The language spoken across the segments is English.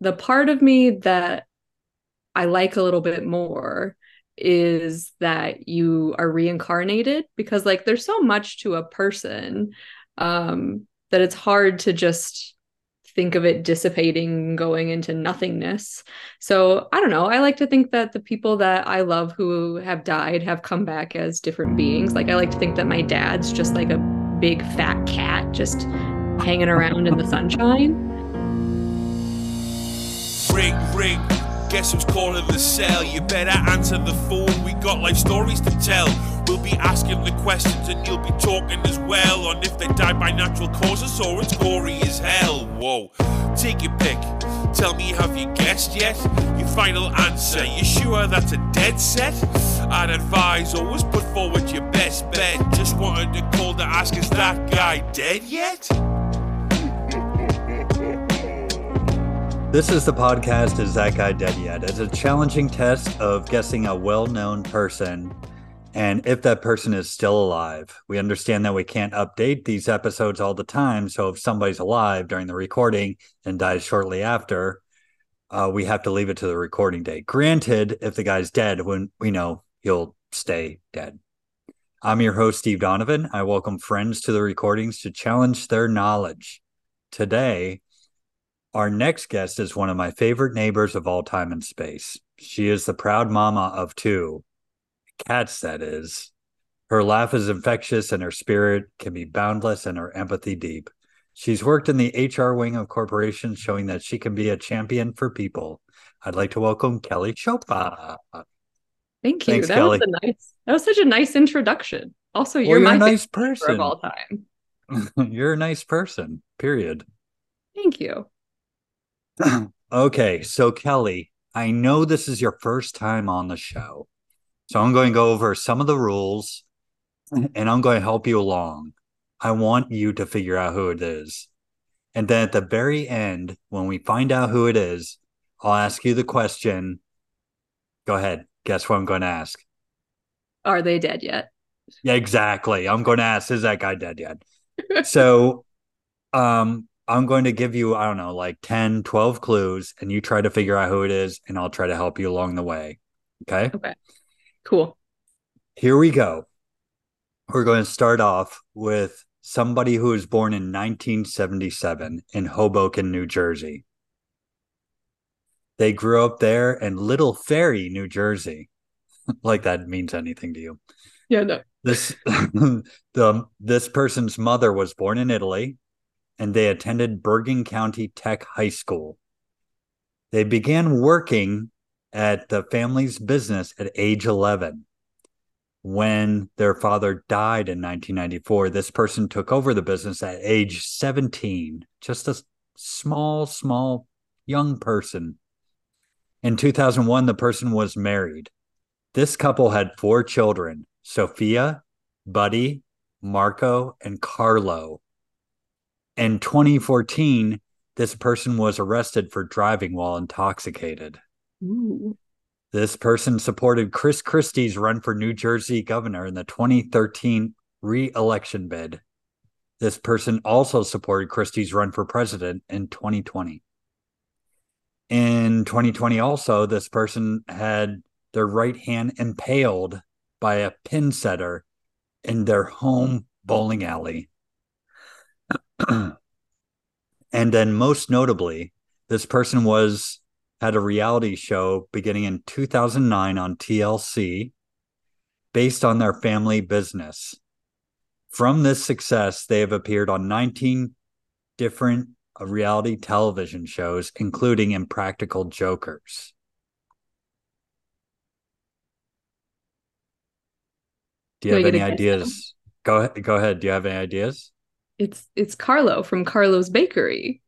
the part of me that I like a little bit more is that you are reincarnated because like there's so much to a person um that it's hard to just think of it dissipating going into nothingness. So i don't know. I like to think that the people that i love who have died have come back as different beings. Like i like to think that my dad's just like a big fat cat just hanging around in the sunshine ring ring Guess who's calling the cell? You better answer the phone. We got life stories to tell. We'll be asking the questions and you'll be talking as well on if they died by natural causes or it's gory as hell. Whoa, take your pick. Tell me, have you guessed yet? Your final answer. You sure that's a dead set? I'd advise always put forward your best bet. Just wanted to call to ask, is that guy dead yet? This is the podcast Is That Guy Dead Yet? It's a challenging test of guessing a well known person and if that person is still alive. We understand that we can't update these episodes all the time. So if somebody's alive during the recording and dies shortly after, uh, we have to leave it to the recording date. Granted, if the guy's dead, when we know he'll stay dead. I'm your host, Steve Donovan. I welcome friends to the recordings to challenge their knowledge. Today, our next guest is one of my favorite neighbors of all time and space. She is the proud mama of two cats, that is. Her laugh is infectious and her spirit can be boundless and her empathy deep. She's worked in the HR wing of corporations, showing that she can be a champion for people. I'd like to welcome Kelly Chopa. Thank you. Thanks, that Kelly. was a nice. That was such a nice introduction. Also, you're, well, you're my nice person of all time. you're a nice person. Period. Thank you. okay, so Kelly, I know this is your first time on the show. So I'm going to go over some of the rules and I'm going to help you along. I want you to figure out who it is. And then at the very end, when we find out who it is, I'll ask you the question. Go ahead. Guess what I'm going to ask? Are they dead yet? Yeah, exactly. I'm going to ask, is that guy dead yet? so um I'm going to give you, I don't know, like 10, 12 clues, and you try to figure out who it is, and I'll try to help you along the way. Okay. Okay. Cool. Here we go. We're going to start off with somebody who was born in 1977 in Hoboken, New Jersey. They grew up there in Little Ferry, New Jersey. like that means anything to you. Yeah, no. This the this person's mother was born in Italy and they attended Bergen County Tech High School. They began working at the family's business at age 11. When their father died in 1994, this person took over the business at age 17, just a small, small young person. In 2001, the person was married. This couple had four children Sophia, Buddy, Marco, and Carlo. In 2014, this person was arrested for driving while intoxicated. Ooh. This person supported Chris Christie's run for New Jersey governor in the 2013 re election bid. This person also supported Christie's run for president in 2020. In 2020, also, this person had their right hand impaled by a pin setter in their home bowling alley. and then most notably, this person was had a reality show beginning in 2009 on TLC based on their family business. From this success, they have appeared on 19 different uh, reality television shows, including Impractical Jokers. Do you have any ideas? Go ahead. Go ahead. Do you have any ideas? It's it's Carlo from Carlo's Bakery.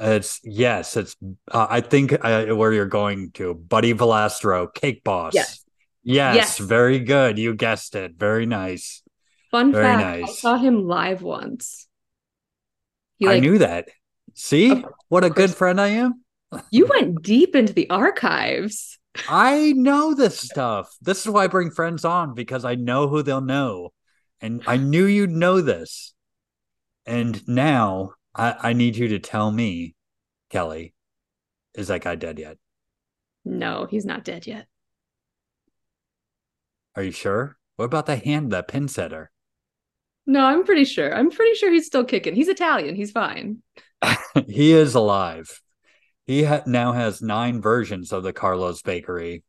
It's yes, it's. Uh, I think uh, where you're going to, Buddy Valastro, Cake Boss. Yes. yes, yes, very good. You guessed it. Very nice. Fun very fact: nice. I saw him live once. He, like, I knew that. See what a good friend I am. you went deep into the archives. I know this stuff. This is why I bring friends on because I know who they'll know. And I knew you'd know this. And now I, I need you to tell me Kelly, is that guy dead yet? No, he's not dead yet. Are you sure? What about the hand, that pin setter? No, I'm pretty sure. I'm pretty sure he's still kicking. He's Italian. He's fine. he is alive. He ha- now has nine versions of the Carlos Bakery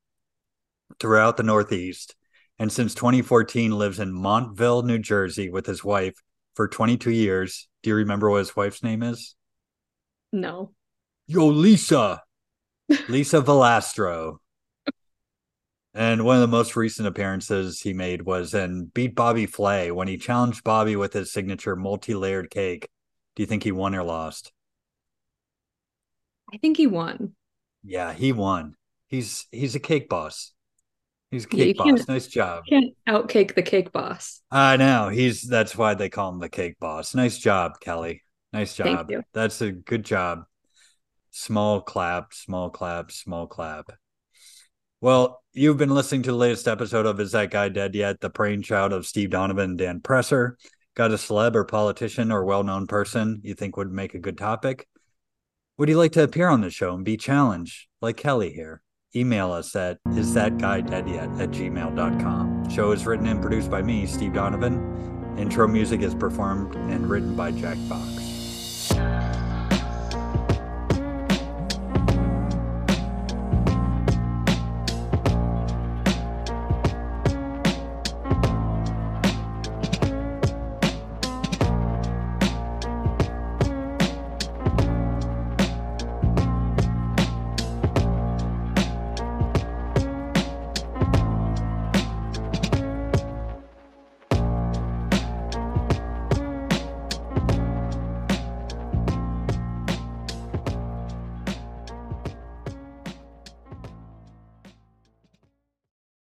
throughout the Northeast, and since 2014 lives in Montville, New Jersey, with his wife for 22 years. Do you remember what his wife's name is? No. Yo, Lisa. Lisa Valastro. And one of the most recent appearances he made was in Beat Bobby Flay when he challenged Bobby with his signature multi layered cake. Do you think he won or lost? I think he won. Yeah, he won. He's he's a cake boss. He's a cake boss. Nice job. Can't outcake the cake boss. I know. He's that's why they call him the cake boss. Nice job, Kelly. Nice job. That's a good job. Small clap, small clap, small clap. Well, you've been listening to the latest episode of Is That Guy Dead Yet? The praying child of Steve Donovan and Dan Presser. Got a celeb or politician or well known person you think would make a good topic? Would you like to appear on the show and be challenged, like Kelly here? Email us at is that guy dead yet at gmail.com. Show is written and produced by me, Steve Donovan. Intro music is performed and written by Jack Fox.